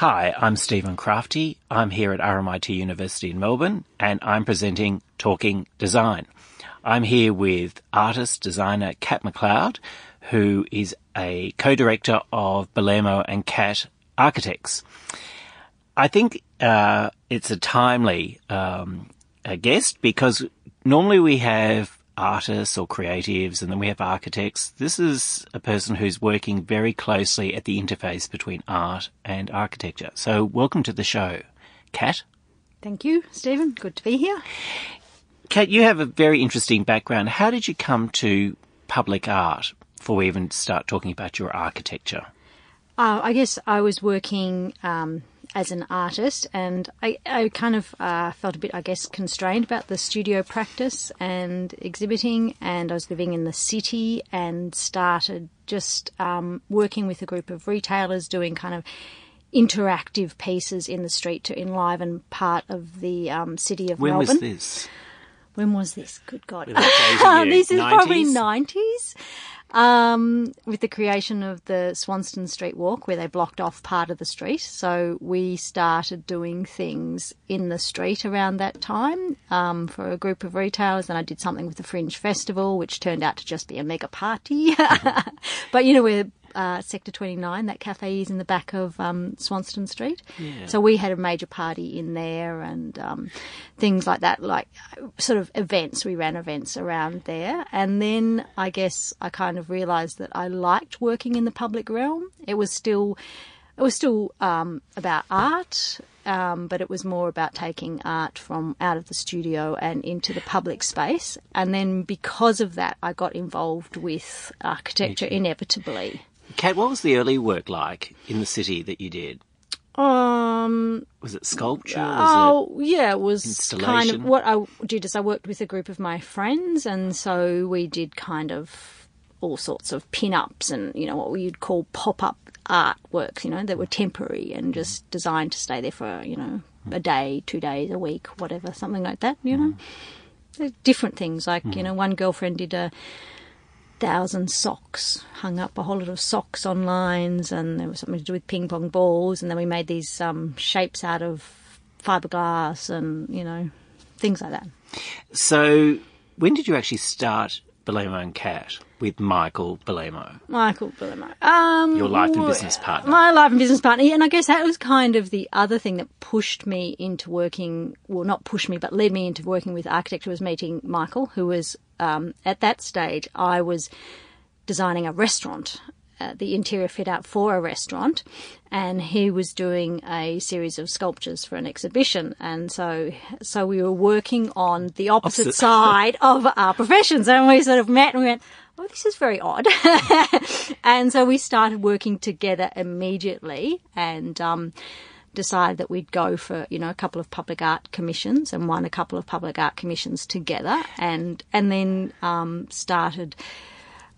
Hi, I'm Stephen Crafti. I'm here at RMIT University in Melbourne and I'm presenting Talking Design. I'm here with artist designer Cat Macleod, who is a co-director of Bellemo and Cat Architects. I think uh, it's a timely um, a guest because normally we have artists or creatives and then we have architects. This is a person who's working very closely at the interface between art and architecture. So welcome to the show, Cat. Thank you, Stephen. Good to be here. Cat, you have a very interesting background. How did you come to public art before we even start talking about your architecture? Uh, I guess I was working um, as an artist, and I, I kind of uh, felt a bit, I guess, constrained about the studio practice and exhibiting. And I was living in the city and started just um, working with a group of retailers doing kind of interactive pieces in the street to enliven part of the um, city of when Melbourne. was this? When was this? Good God. You. this is 90s? probably 90s. Um, with the creation of the Swanston Street Walk, where they blocked off part of the street. So we started doing things in the street around that time um, for a group of retailers. And I did something with the Fringe Festival, which turned out to just be a mega party. but you know, we're uh, Sector 29, that cafe is in the back of um, Swanston Street. Yeah. So we had a major party in there and um, things like that, like sort of events. We ran events around there. And then I guess I kind of realised that I liked working in the public realm. It was still, it was still um, about art. Um, but it was more about taking art from out of the studio and into the public space. And then because of that, I got involved with architecture inevitably. Cat, what was the early work like in the city that you did? Um, Was it sculpture? Was oh, yeah, it was kind of what I did is I worked with a group of my friends, and so we did kind of all sorts of pin-ups and you know what you'd call pop-up artworks, you know, that were temporary and just designed to stay there for you know a day, two days, a week, whatever, something like that. You know, They're different things. Like you know, one girlfriend did a thousand socks, hung up a whole lot of socks on lines, and there was something to do with ping pong balls, and then we made these um, shapes out of fiberglass and you know things like that. So, when did you actually start Bellemo and Cat with Michael Bellemo? Michael Billimo. Um, Your life and business partner. My life and business partner. Yeah, and I guess that was kind of the other thing that pushed me into working, well, not pushed me, but led me into working with architecture was meeting Michael, who was, um, at that stage, I was designing a restaurant. Uh, the interior fit out for a restaurant, and he was doing a series of sculptures for an exhibition, and so so we were working on the opposite, Opposite. side of our professions, and we sort of met and we went, "Oh, this is very odd," and so we started working together immediately, and um, decided that we'd go for you know a couple of public art commissions, and won a couple of public art commissions together, and and then um, started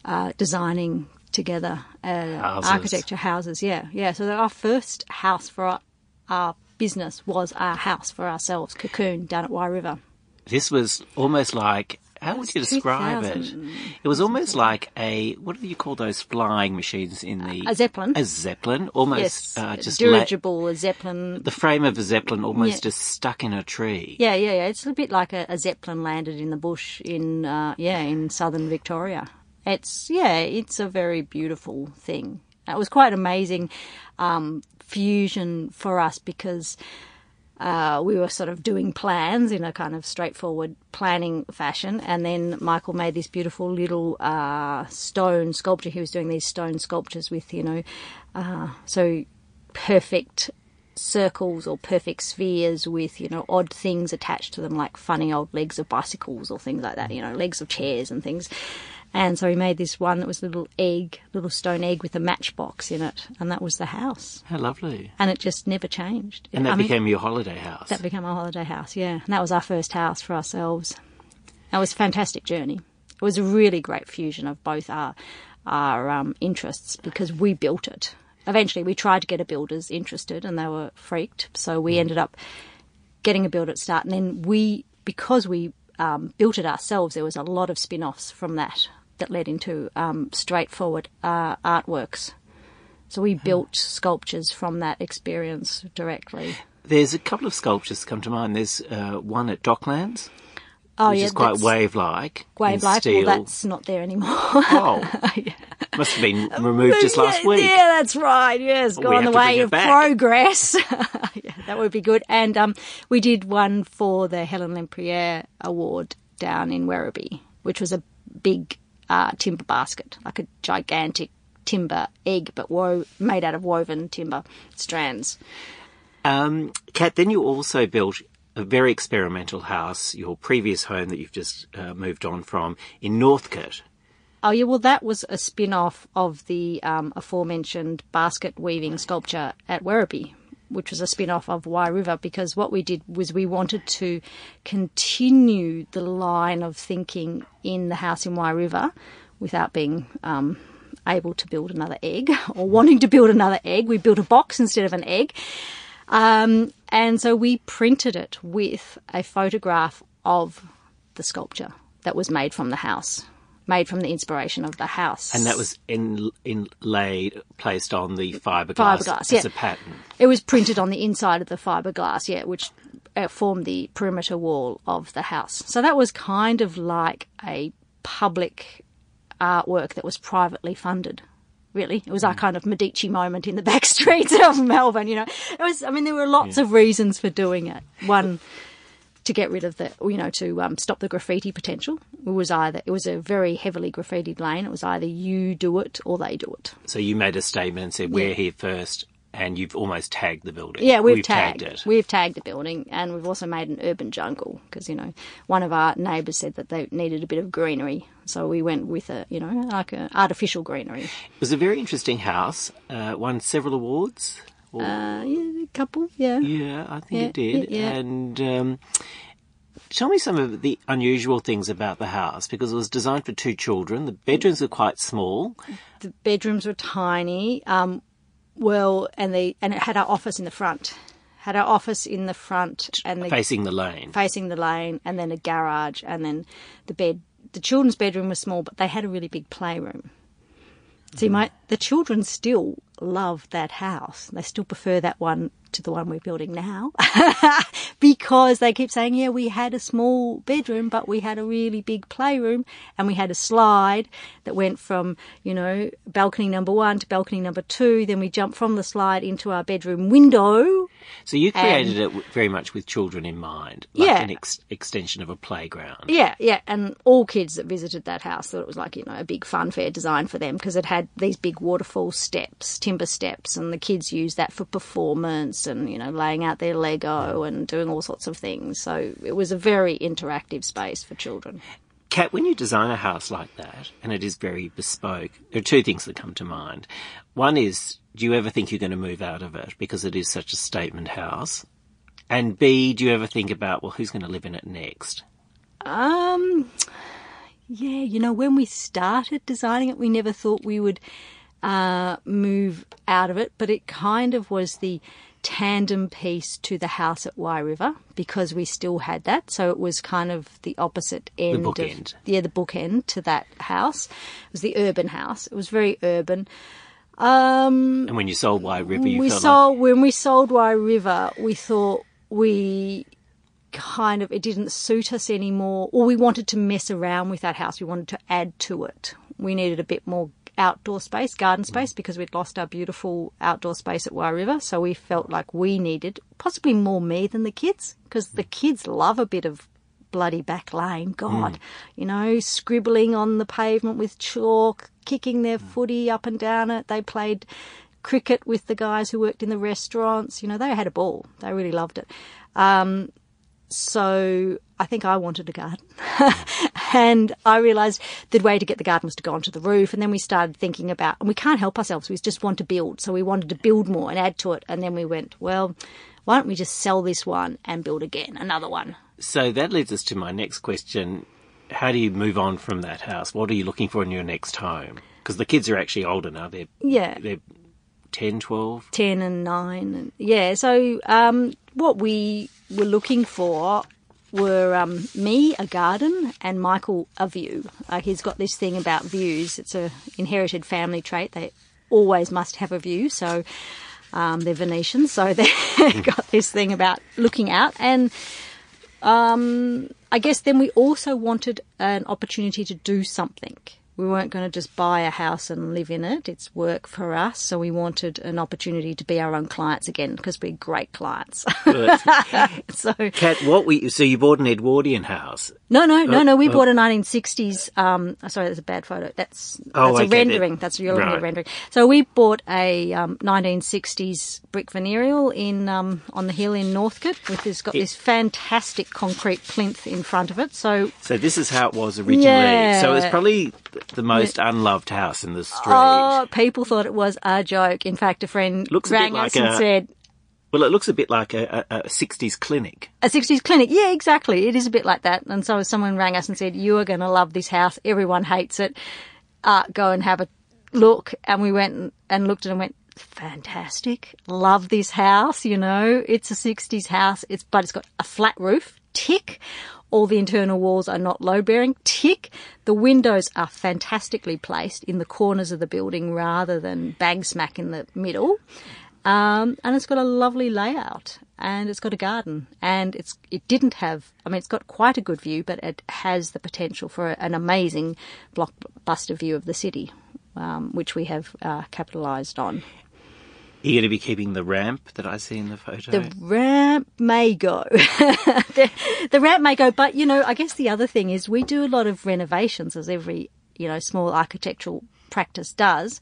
uh, designing together uh, Houses. architecture houses. Yeah, yeah. So our first house for our, our business was our house for ourselves, Cocoon, down at Wye River. This was almost like how would you describe it? 2000. It was almost like a what do you call those flying machines in the A Zeppelin. A zeppelin, almost yes, uh, just la- a Zeppelin. the frame of a zeppelin almost Yeah. just stuck in a tree. Yeah, yeah, yeah. It's a bit like a, a Zeppelin landed in the bush in, uh, yeah, in southern Victoria. It's, yeah, it's a very beautiful thing. It was quite amazing um, fusion for us because uh, we were sort of doing plans in a kind of straightforward planning fashion, and then Michael made this beautiful little uh, stone sculpture. He was doing these stone sculptures with, you know, uh, so perfect circles or perfect spheres with you know odd things attached to them like funny old legs of bicycles or things like that you know legs of chairs and things and so he made this one that was a little egg little stone egg with a matchbox in it and that was the house. How lovely. and it just never changed. And that I mean, became your holiday house. that became our holiday house yeah. And that was our first house for ourselves. That was a fantastic journey. It was a really great fusion of both our our um, interests because we built it. Eventually we tried to get a builders interested and they were freaked. So we ended up getting a build at start. And then we because we um, built it ourselves there was a lot of spin-offs from that that led into um, straightforward uh, artworks So we built sculptures from that experience directly. There's a couple of sculptures come to mind. There's uh, one at Docklands, Oh which yeah, is quite wave-like. wave like. steel. Well, that's not there anymore. Oh, must have been removed just last yeah, week. Yeah, that's right. Yes, We go on the way of back. progress. yeah, that would be good. And um, we did one for the Helen Lempriere Award down in Werribee, which was a big uh, timber basket, like a gigantic timber egg, but wo- made out of woven timber strands. Um, Cat, then you also built a very experimental house, your previous home that you've just uh, moved on from, in Northcote. Oh yeah, well that was a spin-off of the um, aforementioned basket weaving sculpture at Werribee, which was a spin-off of Wye River because what we did was we wanted to continue the line of thinking in the house in Wye River without being um, able to build another egg or wanting to build another egg. We built a box instead of an egg. Um, and so we printed it with a photograph of the sculpture that was made from the house, made from the inspiration of the house. And that was in, inlaid, placed on the fiberglass, Fiberglass, as yeah. a pattern. It was printed on the inside of the fiberglass, yeah, which uh, formed the perimeter wall of the house. So that was kind of like a public artwork that was privately funded. Really, it was our kind of Medici moment in the back streets of Melbourne. You know, it was. I mean, there were lots of reasons for doing it. One, to get rid of the, you know, to um, stop the graffiti potential. It was either it was a very heavily graffitied lane. It was either you do it or they do it. So you made a statement and said, we're Yeah. here first, and you've almost tagged the building. Yeah, we've, tagged, it. We've tagged the building, and we've also made an urban jungle because you know one of our neighbours said that they needed a bit of greenery, so we went with a you know like an artificial greenery. It was a very interesting house, uh, won several awards. Or- Uh, yeah, a couple, yeah. Yeah, I think Yeah, it did. yeah. And um, tell me some of the unusual things about the house because it was designed for two children. The bedrooms were quite small. The bedrooms were tiny. Um, well, and the and it had our office in the front. Had our office in the front and the Facing the lane. facing the lane, and then a garage, and then the bed. The children's bedroom was small, but they had a really big playroom. See, my the children still love that house. They still prefer that one to the one we're building now because they keep saying, "Yeah, we had a small bedroom, but we had a really big playroom, and we had a slide that went from you know balcony number one to balcony number two. Then we jumped from the slide into our bedroom window." So you created um, it very much with children in mind, like Yeah. an ex- extension of a playground. Yeah, yeah, and all kids that visited that house thought it was like you know a big funfair design for them because it had these big waterfall steps, timber steps, and the kids used that for performance and you know laying out their Lego and doing all sorts of things. So it was a very interactive space for children. Cat, when you design a house like that, and it is very bespoke, there are two things that come to mind. One is, do you ever think you're going to move out of it because it is such a statement house? And B, do you ever think about, well, who's going to live in it next? Um, yeah, you know, when we started designing it, we never thought we would uh, move out of it, but it kind of was the tandem piece to the house at Wye River because we still had that. So it was kind of the opposite end. The bookend. yeah, the bookend to that house. It was the urban house. It was very urban. Um, And when you sold Wye River, you we sold when we sold Wye River, we thought we kind of it didn't suit us anymore, or we wanted to mess around with that house. We wanted to add to it. We needed a bit more outdoor space, garden space, because we'd lost our beautiful outdoor space at Wye River. So we felt like we needed possibly more me than the kids, because the kids love a bit of bloody back lane. God, you know, scribbling on the pavement with chalk, kicking their footy up and down it. They played cricket with the guys who worked in the restaurants. You know, they had a ball. They really loved it. Um, so I think I wanted a garden. and I realised the way to get the garden was to go onto the roof. And then we started thinking about, and we can't help ourselves, we just want to build. So we wanted to build more and add to it. And then we went, well, why don't we just sell this one and build again, another one? So that leads us to my next question. How do you move on from that house? What are you looking for in your next home? Because the kids are actually older now. They're, Yeah. they're 10, 12. 10 and 9 and yeah so um, what we were looking for were um, me a garden and michael a view uh, he's got this thing about views it's a inherited family trait they always must have a view. So um, they're Venetian, so they've got this thing about looking out. And um, I guess then we also wanted an opportunity to do something. We weren't going to just buy a house and live in it. It's work for us. So we wanted an opportunity to be our own clients again because we're great clients. so, Cat, what we so you bought an Edwardian house? no, no, no, no. We bought a 1960s. Um, sorry, that's a bad photo. That's Oh, that's a rendering. that- That's a right. rendering. So we bought a um, 1960s brick venereal in um, on the hill in Northcote, which has got this fantastic concrete plinth in front of it. So So this is how it was originally. Yeah. So it's probably the most unloved house in the street. Oh, people thought it was a joke. In fact, a friend Looks a rang like us and a- said, Well, it looks a bit like a, a, a 60s clinic. a 60s clinic. Yeah, exactly. It is a bit like that. And so someone rang us and said, you are going to love this house. Everyone hates it. Uh, go and have a look. And we went and- and looked at it and went, fantastic. Love this house. You know, it's a 60s house. It's, but it's got a flat roof. Tick. All the internal walls are not load bearing. Tick. The windows are fantastically placed in the corners of the building rather than bang smack in the middle. Um, and it's got a lovely layout and it's got a garden and it's it didn't have I mean it's got quite a good view but it has the potential for an amazing blockbuster view of the city um, which we have uh, capitalised on. Are you going to be keeping the ramp that I see in the photo? The ramp may go. the, the ramp may go, but you know, I guess the other thing is we do a lot of renovations as every, you know, small architectural practice does.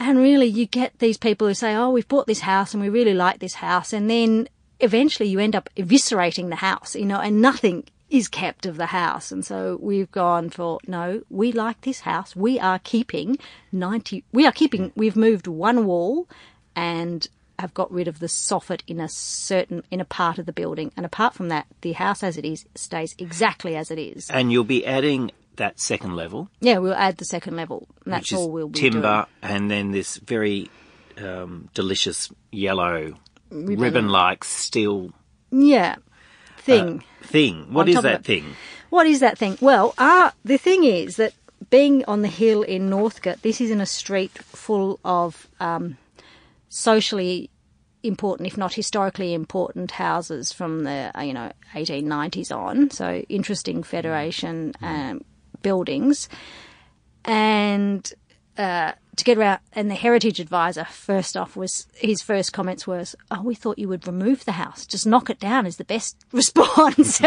And really you get these people who say, Oh, we've bought this house and we really like this house. And then eventually you end up eviscerating the house, you know, and nothing is kept of the house. And so we've gone for, no, we like this house. We are keeping 90, we are keeping, we've moved one wall and have got rid of the soffit in a certain, in a part of the building. And apart from that, the house as it is stays exactly as it is. and you'll be adding that second level, Yeah, we'll add the second level. And that's all we'll be timber, and then this very um, delicious yellow ribbon-like steel. Yeah. Thing. thing. What is that thing? What is that thing? Well, uh, the thing is that being on the hill in Northcote, this is in a street full of um, socially important, if not historically important, houses from the uh, you know 1890s on. So interesting Federation um, buildings, and uh, to get around. And the heritage advisor, first off, was his first comments was, "Oh, we thought you would remove the house, just knock it down." Is the best response.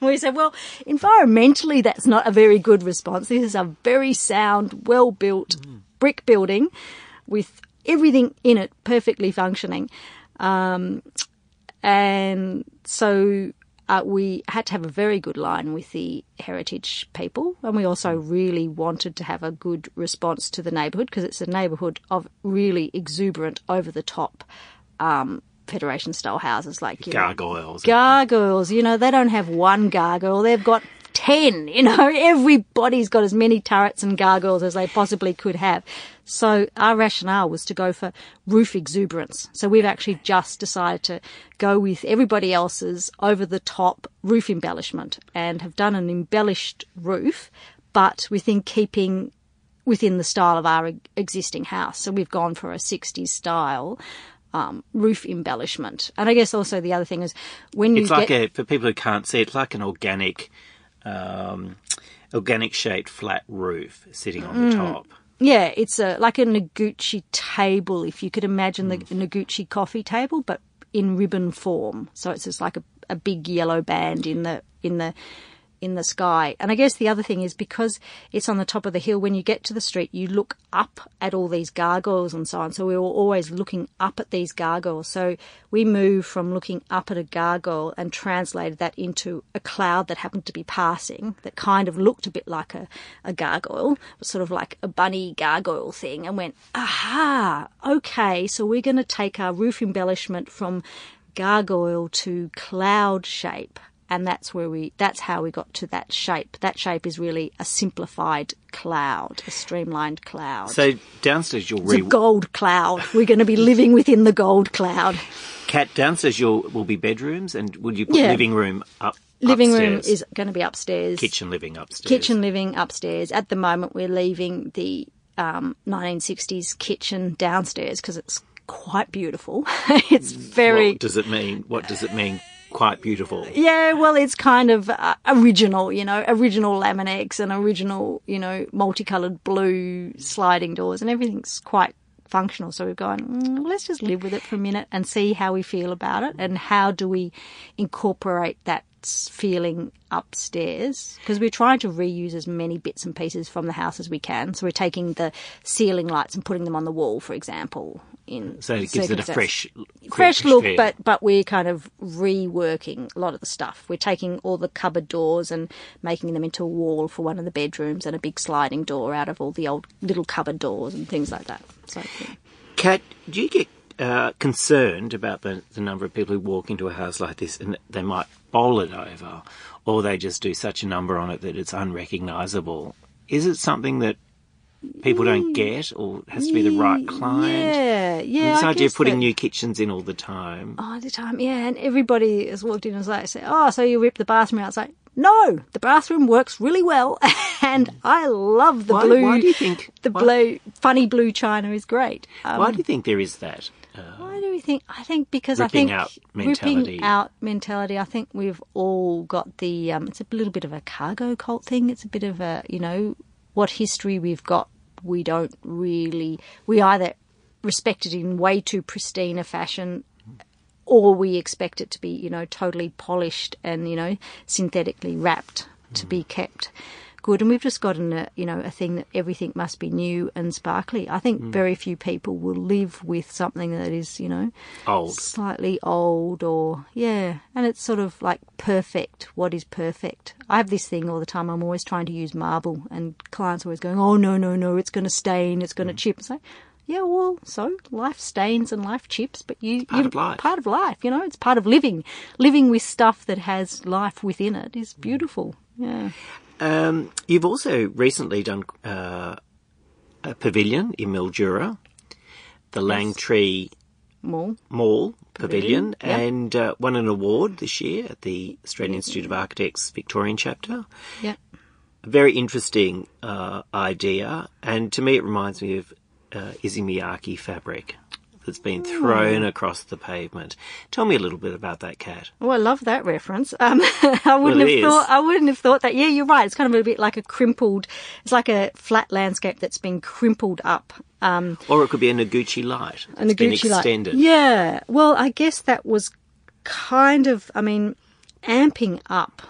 we said, "Well, environmentally, that's not a very good response. This is a very sound, well built brick building with everything in it perfectly functioning." Um, and so uh, we had to have a very good line with the heritage people, and we also really wanted to have a good response to the neighbourhood because it's a neighbourhood of really exuberant, over the top um, Federation style houses like you know, Gargoyles. gargoyles. You know, they don't have one gargoyle; they've got ten. You know, everybody's got as many turrets and gargoyles as they possibly could have. So our rationale was to go for roof exuberance. So we've actually just decided to go with everybody else's over the top roof embellishment and have done an embellished roof, but within keeping within the style of our existing house. So we've gone for a 60s style um, roof embellishment. And I guess also the other thing is when you It's like get a for people who can't see, it's like an organic, um, organic shaped flat roof sitting on Mm. the top. Yeah, it's a like a Noguchi table, if you could imagine the Noguchi coffee table, but in ribbon form. So it's just like a, a big yellow band in the in the in the sky. And I guess the other thing is because it's on the top of the hill, when you get to the street, you look up at all these gargoyles and so on. So we were always looking up at these gargoyles. So we moved from looking up at a gargoyle and translated that into a cloud that happened to be passing that kind of looked a bit like a, a gargoyle, sort of like a bunny gargoyle thing, and went, aha, okay, so we're going to take our roof embellishment from gargoyle to cloud shape and that's where we that's how we got to that shape that shape is really a simplified cloud a streamlined cloud So downstairs you'll it's a gold cloud we're going to be living within the gold cloud cat downstairs you'll will be bedrooms and will you put Yeah. living room up living room is going to be upstairs kitchen living upstairs. kitchen living upstairs at the moment we're leaving the um, 1960s kitchen downstairs because it's quite beautiful. it's very. What does it mean? What does it mean? Quite beautiful. Yeah, well, it's kind of uh, original, you know, original Laminex and original, you know, multicolored blue sliding doors, and everything's quite functional. So we've gone, mm, let's just live with it for a minute and see how we feel about it, and how do we incorporate that feeling upstairs because we're trying to reuse as many bits and pieces from the house as we can. So we're taking the ceiling lights and putting them on the wall, for example. In so it gives it a fresh, fresh look, feel. but but we're kind of reworking a lot of the stuff. We're taking all the cupboard doors and making them into a wall for one of the bedrooms and a big sliding door out of all the old little cupboard doors and things like that. So, yeah. Cat, do you get uh, concerned about the, the number of people who walk into a house like this and they might bowl it over, or they just do such a number on it that it's unrecognisable. Is it something that people don't get, or has to be the right client? Yeah, yeah. this I idea of putting that... new kitchens in all the time. All the time, yeah. And everybody has walked in and was like, "Oh, so you rip the bathroom out?" It's like, no, the bathroom works really well, and I love the why, blue. Why do you think the why, blue, funny blue china is great? Um, why do you think there is that? Uh, why do we think? I think because I think out mentality. ripping out mentality. I think we've all got the. Um, it's a little bit of a cargo cult thing. It's a bit of a you know what history we've got. We don't really. We either respect it in way too pristine a fashion or we expect it to be, you know, totally polished and, you know, synthetically wrapped to be mm. kept good. And we've just gotten a, you know, a thing that everything must be new and sparkly. I think mm. very few people will live with something that is, you know, old, slightly old or, yeah. And it's sort of like perfect. What is perfect? I have this thing all the time. I'm always trying to use marble and clients are always going, oh, no, no, no, it's going to stain, it's going to mm. chip. It's like, yeah, well, so life stains and life chips, but you, it's part you, of life. Part of life, you know, it's part of living. Living with stuff that has life within it is beautiful. Yeah. Um, you've also recently done uh, a pavilion in Mildura, the yes. Langtree Mall, Mall Pavilion, pavilion. and uh, won an award this year at the Australian Institute of Architects Victorian chapter. Yeah. A very interesting uh, idea, and to me, it reminds me of uh, Miyake fabric that's been thrown mm. across the pavement. Tell me a little bit about that cat. Oh, I love that reference. Um, I wouldn't well, have thought. I wouldn't have thought that. Yeah, you're right. It's kind of a bit like a crimpled. It's like a flat landscape that's been crimpled up. Um, or it could be a Noguchi light. A Noguchi light. Yeah. Well, I guess that was kind of. I mean, amping up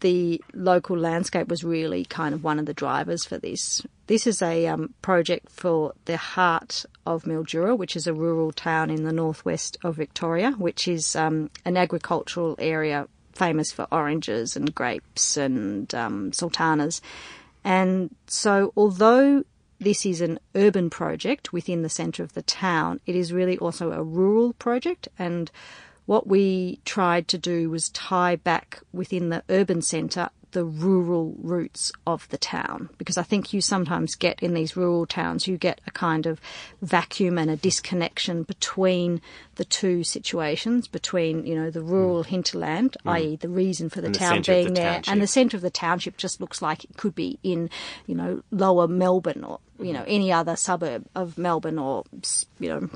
the local landscape was really kind of one of the drivers for this. This is a um, project for the heart of Mildura, which is a rural town in the northwest of Victoria, which is um, an agricultural area famous for oranges and grapes and um, sultanas. And so, although this is an urban project within the centre of the town, it is really also a rural project and what we tried to do was tie back within the urban centre the rural roots of the town because I think you sometimes get in these rural towns you get a kind of vacuum and a disconnection between the two situations between you know the rural mm. hinterland mm. i.e. the reason for the and town the being the there township. and the centre of the township just looks like it could be in you know lower Melbourne or you know any other suburb of Melbourne or you know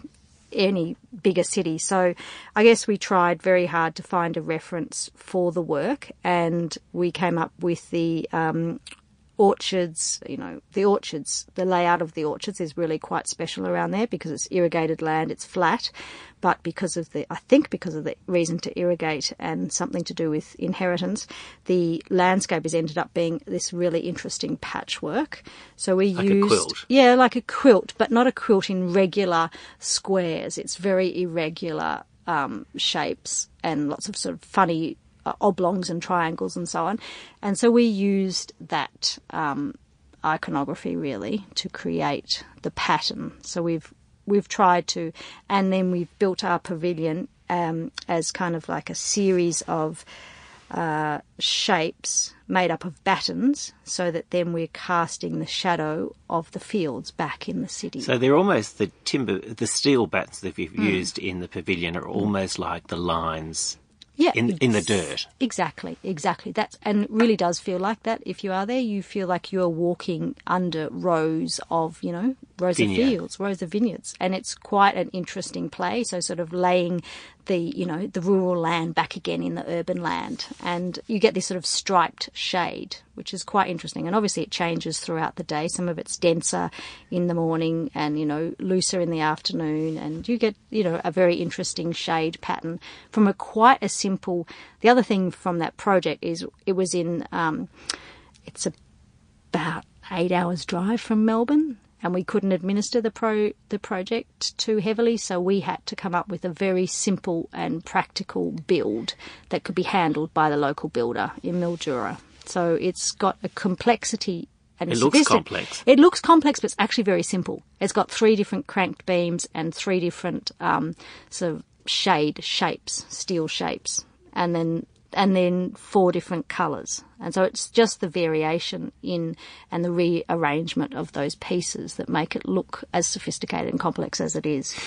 any bigger city. So I guess we tried very hard to find a reference for the work, and we came up with the um, orchards, you know, the orchards, the layout of the orchards is really quite special around there because it's irrigated land, it's flat, but because of the, I think because of the reason to irrigate and something to do with inheritance, the landscape has ended up being this really interesting patchwork. So we like used, yeah, like a quilt, but not a quilt in regular squares. It's very irregular um, shapes and lots of sort of funny uh, oblongs and triangles and so on. And so we used that um, iconography really to create the pattern. So we've we've tried to, and then we've built our pavilion um, as kind of like a series of uh, shapes made up of battens, so that then we're casting the shadow of the fields back in the city. So they're almost the timber, the steel bats that we've mm. used in the pavilion are almost like the lines Yeah, in in the dirt. Exactly, exactly. That's and really does feel like that. If you are there, you feel like you are walking under rows of, you know, rows Vineyard. of fields, rows of vineyards, and it's quite an interesting play. So, sort of laying the, you know, the rural land back again in the urban land, and you get this sort of striped shade, which is quite interesting. And obviously, it changes throughout the day. Some of it's denser in the morning, and you know, looser in the afternoon, and you get, you know, a very interesting shade pattern from a quite a simple. The other thing from that project is it was in, um, it's about eight hours drive from Melbourne, and we couldn't administer the pro the project too heavily, so we had to come up with a very simple and practical build that could be handled by the local builder in Mildura. So it's got a complexity. And It looks complex. It looks complex, but it's actually very simple. It's got three different cranked beams and three different um, sort of shade shapes, steel shapes, and then and then four different colours. And so it's just the variation in and the rearrangement of those pieces that make it look as sophisticated and complex as it is.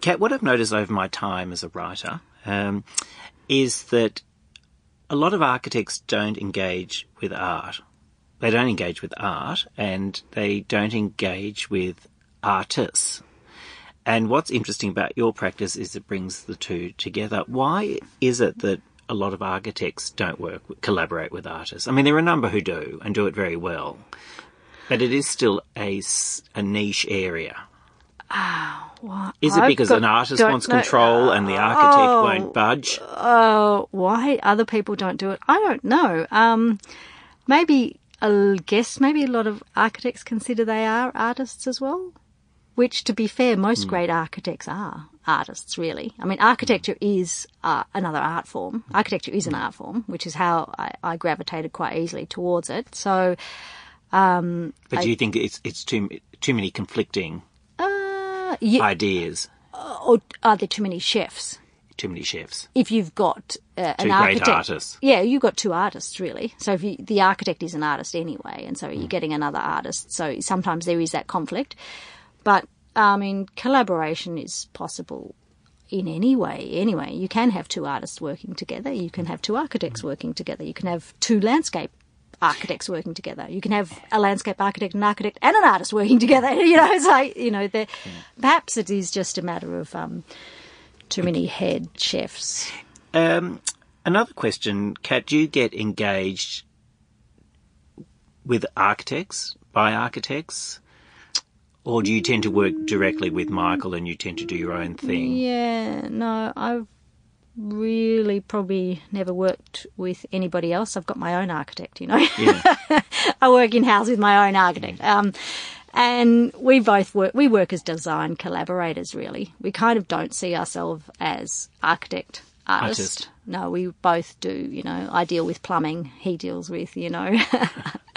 Cat, what I've noticed over my time as a writer um, is that a lot of architects don't engage with art. They don't engage with art and they don't engage with artists. And what's interesting about your practice is it brings the two together. Why is it that a lot of architects don't work, collaborate with artists? I mean, there are a number who do and do it very well, but it is still a, a niche area. What? Is it I've because got- an artist wants know- control and the architect Oh. won't budge? Oh, why other people don't do it? I don't know. Um, maybe I guess maybe a lot of architects consider they are artists as well. Which, to be fair, most great architects are artists. Really, I mean, architecture is uh, another art form. Architecture is an art form, which is how I, I gravitated quite easily towards it. So, But do you think it's it's too too many conflicting uh, yeah, ideas? or are there too many chefs? Too many chefs. if you've got uh, Two an great architect, artists. yeah, you've got two artists really. So if you, the architect is an artist anyway, and so Mm. you're getting another artist. So sometimes there is that conflict, but I mean, collaboration is possible in any way. Anyway, you can have two artists working together. You can have two architects working together. You can have two landscape architects working together. You can have a landscape architect, an architect, and an artist working together. You know, it's like you know, perhaps it is just a matter of um, too many head chefs. Um, another question, Cat, do you get engaged with architects, by architects? Or do you tend to work directly with Michael and you tend to do your own thing? Yeah, no, I've really probably never worked with anybody else. I've got my own architect, you know. Yeah. I work in house with my own architect. Um, and we both work, we work as design collaborators, really. We kind of don't see ourselves as architect, artist. Artist. No, we both do, you know. I deal with plumbing, he deals with, you know,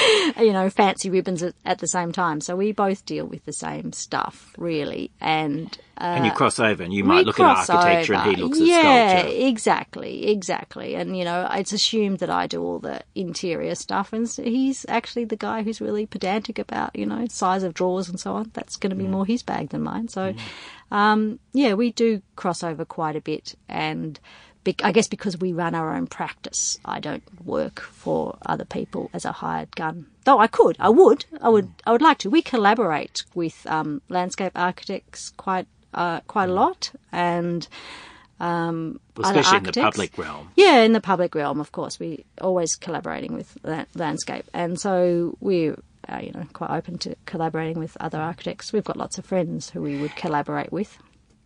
you know, fancy ribbons at, at the same time. So we both deal with the same stuff, really. And, uh, and you cross over and you might look at architecture and he over. looks at sculpture. yeah, exactly, exactly. And you know, it's assumed that I do all the interior stuff, and he's actually the guy who's really pedantic about you know size of drawers and so on. That's going to be more his bag than mine. So, um, yeah, we do cross over quite a bit, and. I guess because we run our own practice, I don't work for other people as a hired gun. Though I could, I would, I would, I would like to. We collaborate with um, landscape architects quite, uh, quite a lot, and um, other Especially in the public realm. Yeah, in the public realm, of course, we always collaborating with la- landscape, and so we're uh, you know quite open to collaborating with other architects. We've got lots of friends who we would collaborate with.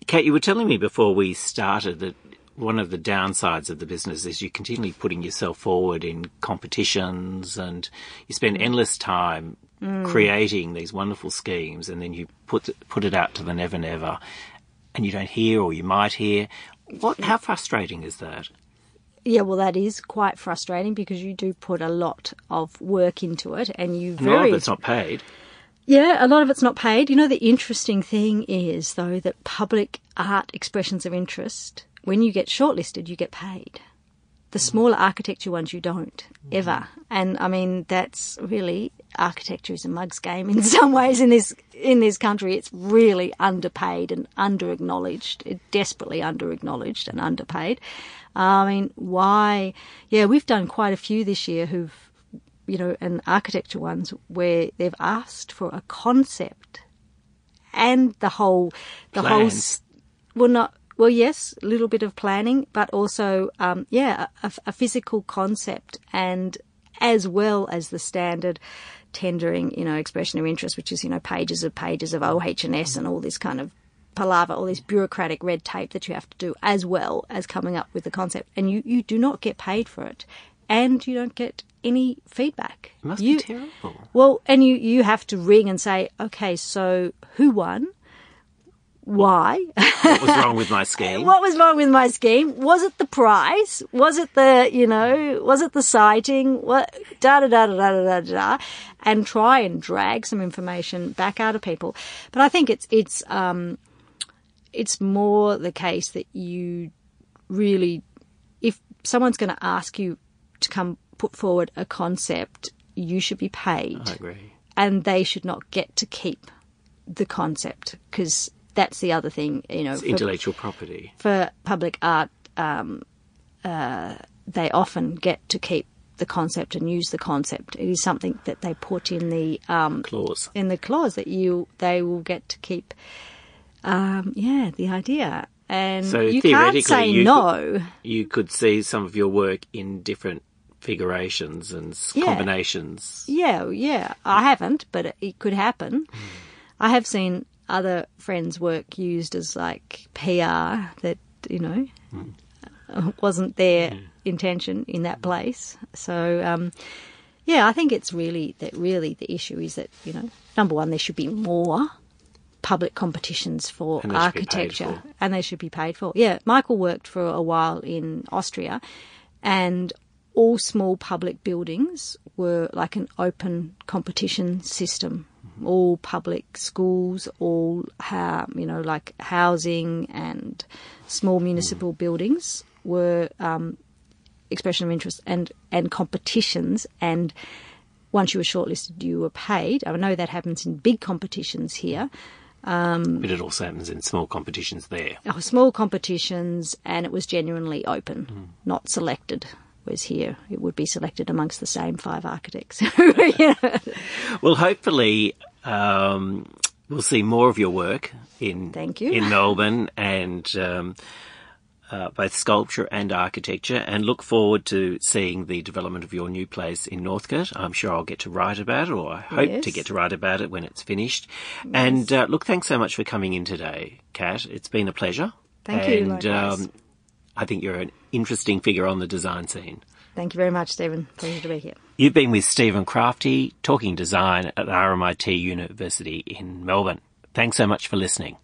Kate, you were telling me before we started that one of the downsides of the business is you're continually putting yourself forward in competitions and you spend endless time mm. creating these wonderful schemes and then you put put it out to the never never and you don't hear or you might hear. What how frustrating is that? Yeah, well, that is quite frustrating because you do put a lot of work into it, and you And a lot of it's not paid. Yeah, a lot of it's not paid. You know, the interesting thing is, though, that public art expressions of interest, when you get shortlisted, you get paid. the mm. smaller architecture ones you don't mm-hmm. ever. And I mean, that's really architecture is a mug's game in some ways in this in this country. It's really underpaid and under acknowledged, eh, desperately under acknowledged and underpaid. I mean, why? Yeah, we've done quite a few this year who've, you know, and architecture ones where they've asked for a concept and the whole, the whole, Plans. well, not, well, yes, a little bit of planning, but also, um, yeah, a, a physical concept and as well as the standard tendering, you know, expression of interest, which is, you know, pages of pages of OH&S and all this kind of palaver, all this bureaucratic red tape that you have to do, as well as coming up with the concept. And you, you do not get paid for it. And you don't get any feedback. It must you, be terrible. Well, and you, you have to ring and say, okay, so who won? why? what was wrong with my scheme? what was wrong with my scheme? Was it the price? Was it the, you know, was it the sighting? What, da da da da da da da, and try and drag some information back out of people. But I think it's, it's, um, it's more the case that you really, if someone's going to ask you to come put forward a concept, you should be paid. I agree. And they should not get to keep the concept because that's the other thing, you know, for, intellectual property. for public art, um, uh, they often get to keep the concept and use the concept. It is something that they put in the um, Clause. in the clause that you they will get to keep. Um, yeah, the idea, and So you theoretically, can't say you no. You could see some of your work in different figurations and Yeah. combinations. Yeah, yeah. I haven't, but it, it could happen. I have seen other friends' work used as like PR that, you know, wasn't their intention in that place. So, um, yeah, I think it's really that really the issue is that, you know, number one, there should be more public competitions for And they should be paid architecture for. and they should be paid for. Yeah, Michael worked for a while in Austria and all small public buildings were like an open competition system. All public schools, all ha- you know, like housing and small municipal buildings were um, expression of interest and and competitions and once you were shortlisted you were paid. I know that happens in big competitions here. Um, But it also happens in small competitions there. Oh, small competitions and it was genuinely open, not selected. Whereas here it would be selected amongst the same five architects. You know? Well, hopefully, um, we'll see more of your work in Thank you. in Melbourne and um, uh, both sculpture and architecture, and look forward to seeing the development of your new place in Northcote. I'm sure I'll get to write about it, or I hope to get to write about it when it's finished. And uh, look, thanks so much for coming in today, Cat. It's been a pleasure. Thank you, And um, likewise. I think you're an interesting figure on the design scene. Thank you very much, Stephen. Pleasure to be here. You've been with Stephen Crafti talking design at RMIT University in Melbourne. Thanks so much for listening.